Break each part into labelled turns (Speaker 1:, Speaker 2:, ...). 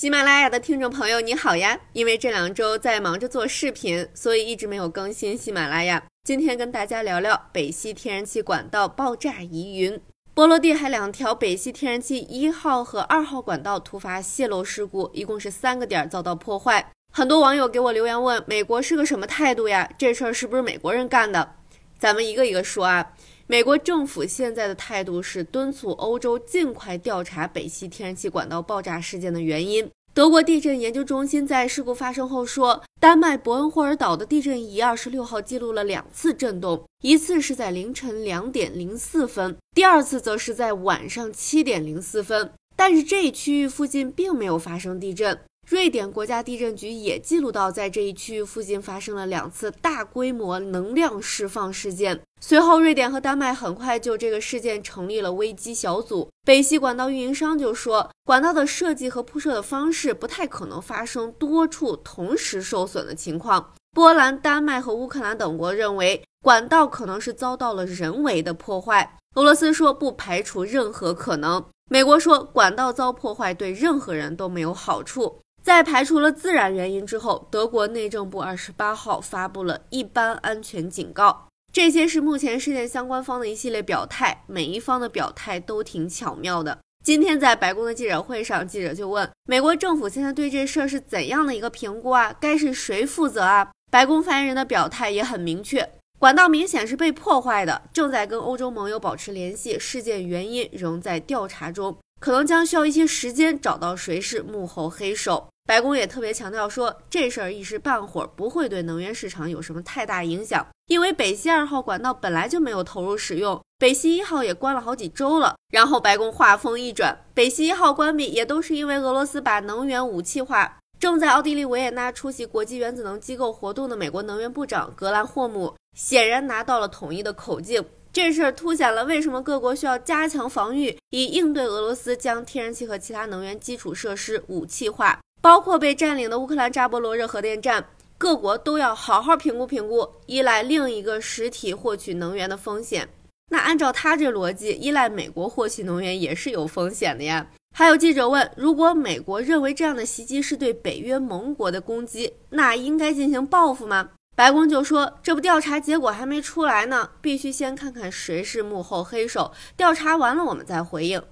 Speaker 1: 喜马拉雅的听众朋友，你好呀！因为这两周在忙着做视频，所以一直没有更新喜马拉雅。今天跟大家聊聊北溪天然气管道爆炸疑云。波罗的海两条北溪天然气一号和二号管道突发泄漏事故，一共是三个点遭到破坏。很多网友给我留言问，美国是个什么态度呀？这事儿是不是美国人干的？咱们一个一个说啊。美国政府现在的态度是敦促欧洲尽快调查北溪天然气管道爆炸事件的原因。德国地震研究中心在事故发生后说，丹麦伯恩霍尔岛的地震仪二十六号记录了两次震动，一次是在凌晨两点零四分，第二次则是在晚上七点零四分。但是这一区域附近并没有发生地震。瑞典国家地震局也记录到，在这一区域附近发生了两次大规模能量释放事件。随后，瑞典和丹麦很快就这个事件成立了危机小组。北溪管道运营商就说，管道的设计和铺设的方式不太可能发生多处同时受损的情况。波兰、丹麦和乌克兰等国认为，管道可能是遭到了人为的破坏。俄罗斯说不排除任何可能。美国说，管道遭破坏对任何人都没有好处。在排除了自然原因之后，德国内政部二十八号发布了一般安全警告。这些是目前事件相关方的一系列表态，每一方的表态都挺巧妙的。今天在白宫的记者会上，记者就问美国政府现在对这事儿是怎样的一个评估啊？该是谁负责啊？白宫发言人的表态也很明确，管道明显是被破坏的，正在跟欧洲盟友保持联系，事件原因仍在调查中。可能将需要一些时间找到谁是幕后黑手。白宫也特别强调说，这事儿一时半会儿不会对能源市场有什么太大影响，因为北溪二号管道本来就没有投入使用，北溪一号也关了好几周了。然后白宫话锋一转，北溪一号关闭也都是因为俄罗斯把能源武器化。正在奥地利维也纳出席国际原子能机构活动的美国能源部长格兰霍姆显然拿到了统一的口径。这事儿凸显了为什么各国需要加强防御，以应对俄罗斯将天然气和其他能源基础设施武器化，包括被占领的乌克兰扎波罗热核电站。各国都要好好评估评估依赖另一个实体获取能源的风险。那按照他这逻辑，依赖美国获取能源也是有风险的呀。还有记者问，如果美国认为这样的袭击是对北约盟国的攻击，那应该进行报复吗？白宫就说，这不调查结果还没出来呢，必须先看看谁是幕后黑手。调查完了，我们再回应。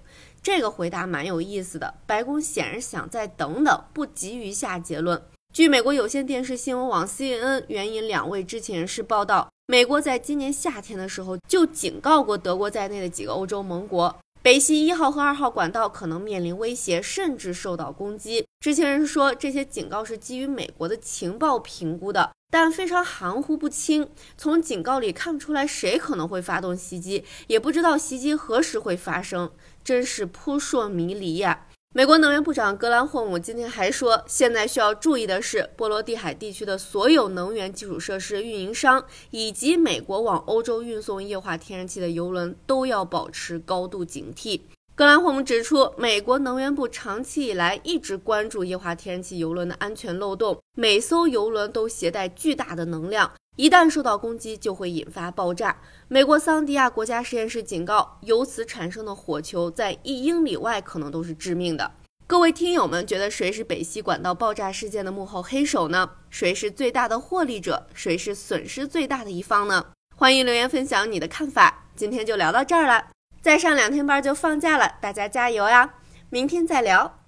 Speaker 1: 这个回答蛮有意思的。白宫显然想再等等，不急于下结论。据美国有线电视新闻网 CNN 援引两位知情人士报道，美国在今年夏天的时候就警告过德国在内的几个欧洲盟国。北溪一号和二号管道可能面临威胁，甚至受到攻击。知情人说，这些警告是基于美国的情报评估的，但非常含糊不清。从警告里看不出来谁可能会发动袭击，也不知道袭击何时会发生，真是扑朔迷离呀。美国能源部长格兰霍姆今天还说，现在需要注意的是，波罗的海地区的所有能源基础设施运营商以及美国往欧洲运送液化天然气的油轮都要保持高度警惕。格兰霍姆指出，美国能源部长期以来一直关注液化天然气油轮的安全漏洞，每艘油轮都携带巨大的能量。一旦受到攻击，就会引发爆炸。美国桑迪亚国家实验室警告，由此产生的火球在一英里外可能都是致命的。各位听友们，觉得谁是北溪管道爆炸事件的幕后黑手呢？谁是最大的获利者？谁是损失最大的一方呢？欢迎留言分享你的看法。今天就聊到这儿了，再上两天班就放假了，大家加油呀！明天再聊。